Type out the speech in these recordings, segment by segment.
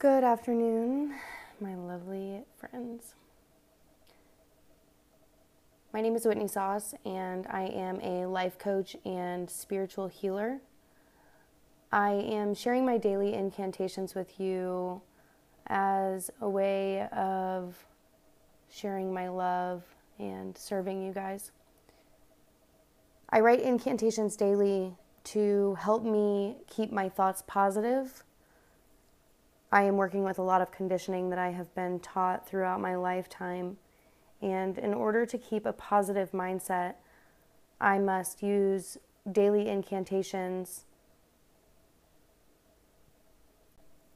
Good afternoon, my lovely friends. My name is Whitney Sauce, and I am a life coach and spiritual healer. I am sharing my daily incantations with you as a way of sharing my love and serving you guys. I write incantations daily to help me keep my thoughts positive I am working with a lot of conditioning that I have been taught throughout my lifetime. And in order to keep a positive mindset, I must use daily incantations.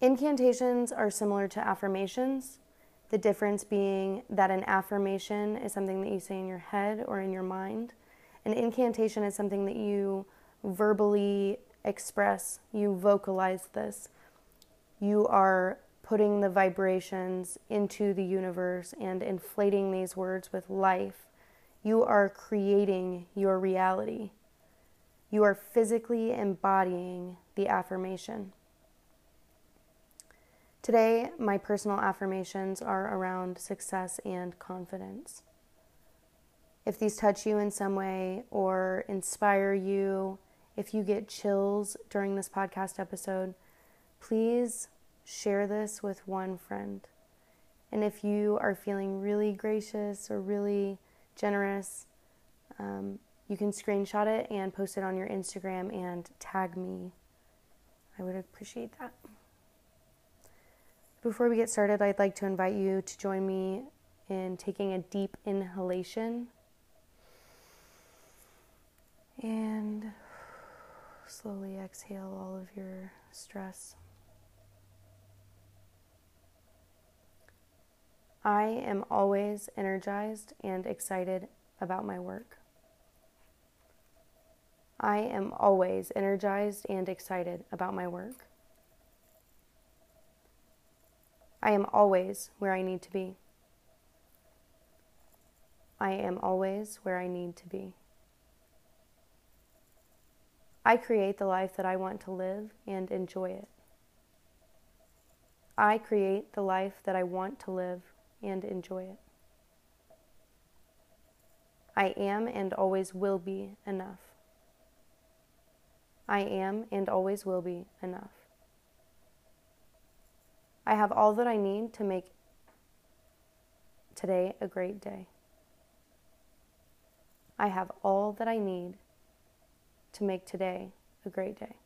Incantations are similar to affirmations, the difference being that an affirmation is something that you say in your head or in your mind. An incantation is something that you verbally express, you vocalize this you are putting the vibrations into the universe and inflating these words with life. You are creating your reality. You are physically embodying the affirmation. Today, my personal affirmations are around success and confidence. If these touch you in some way or inspire you, if you get chills during this podcast episode, please share this with one friend. And if you are feeling really gracious or really generous, um, you can screenshot it and post it on your Instagram and tag me. I would appreciate that. Before we get started, I'd like to invite you to join me in taking a deep inhalation and slowly exhale all of your stress. I am always energized and excited about my work. I am always energized and excited about my work. I am always where I need to be. I am always where I need to be. I create the life that I want to live and enjoy it. I create the life that I want to live and enjoy it. I am and always will be enough. I am and always will be enough. I have all that I need to make today a great day. I have all that I need to make today a great day.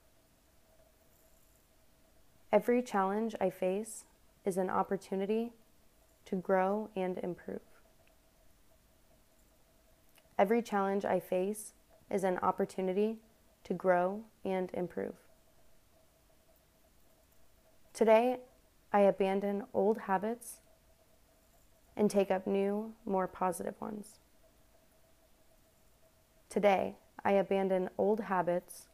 Every challenge I face is an opportunity to grow and improve. Every challenge I face is an opportunity to grow and improve. Today, I abandon old habits and take up new, more positive ones. Today, I abandon old habits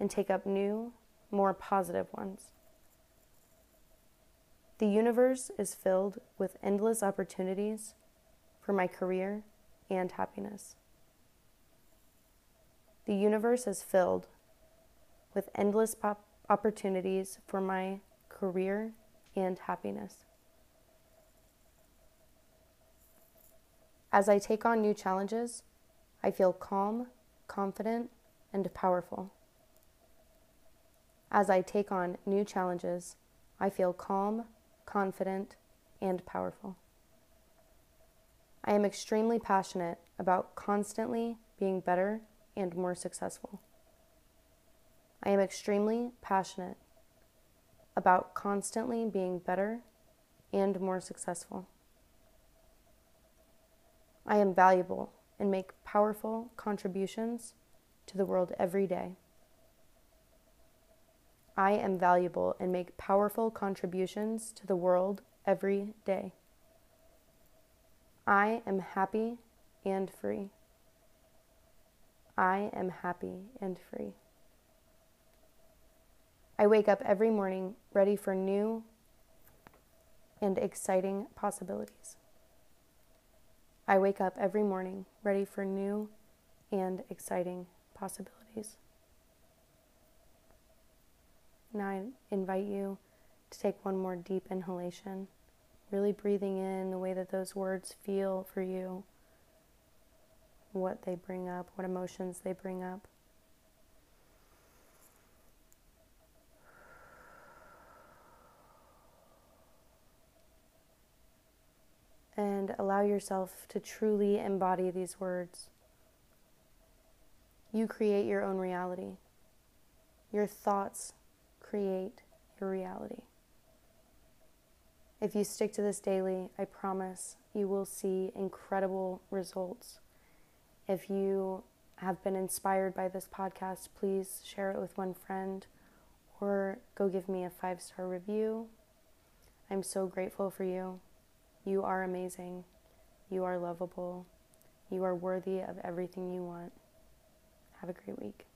and take up new, more positive ones. The universe is filled with endless opportunities for my career and happiness. The universe is filled with endless opportunities for my career and happiness. As I take on new challenges, I feel calm, confident, and powerful. As I take on new challenges, I feel calm, confident, and powerful. I am extremely passionate about constantly being better and more successful. I am extremely passionate about constantly being better and more successful. I am valuable and make powerful contributions to the world every day. I am valuable and make powerful contributions to the world every day. I am happy and free. I am happy and free. I wake up every morning ready for new and exciting possibilities. I wake up every morning ready for new and exciting possibilities. Now I invite you to take one more deep inhalation, really breathing in the way that those words feel for you, what they bring up, what emotions they bring up. And allow yourself to truly embody these words. You create your own reality. Your thoughts create your reality. If you stick to this daily, I promise you will see incredible results. If you have been inspired by this podcast, please share it with one friend or go give me a five star review. I'm so grateful for you. You are amazing. You are lovable. You are worthy of everything you want. Have a great week.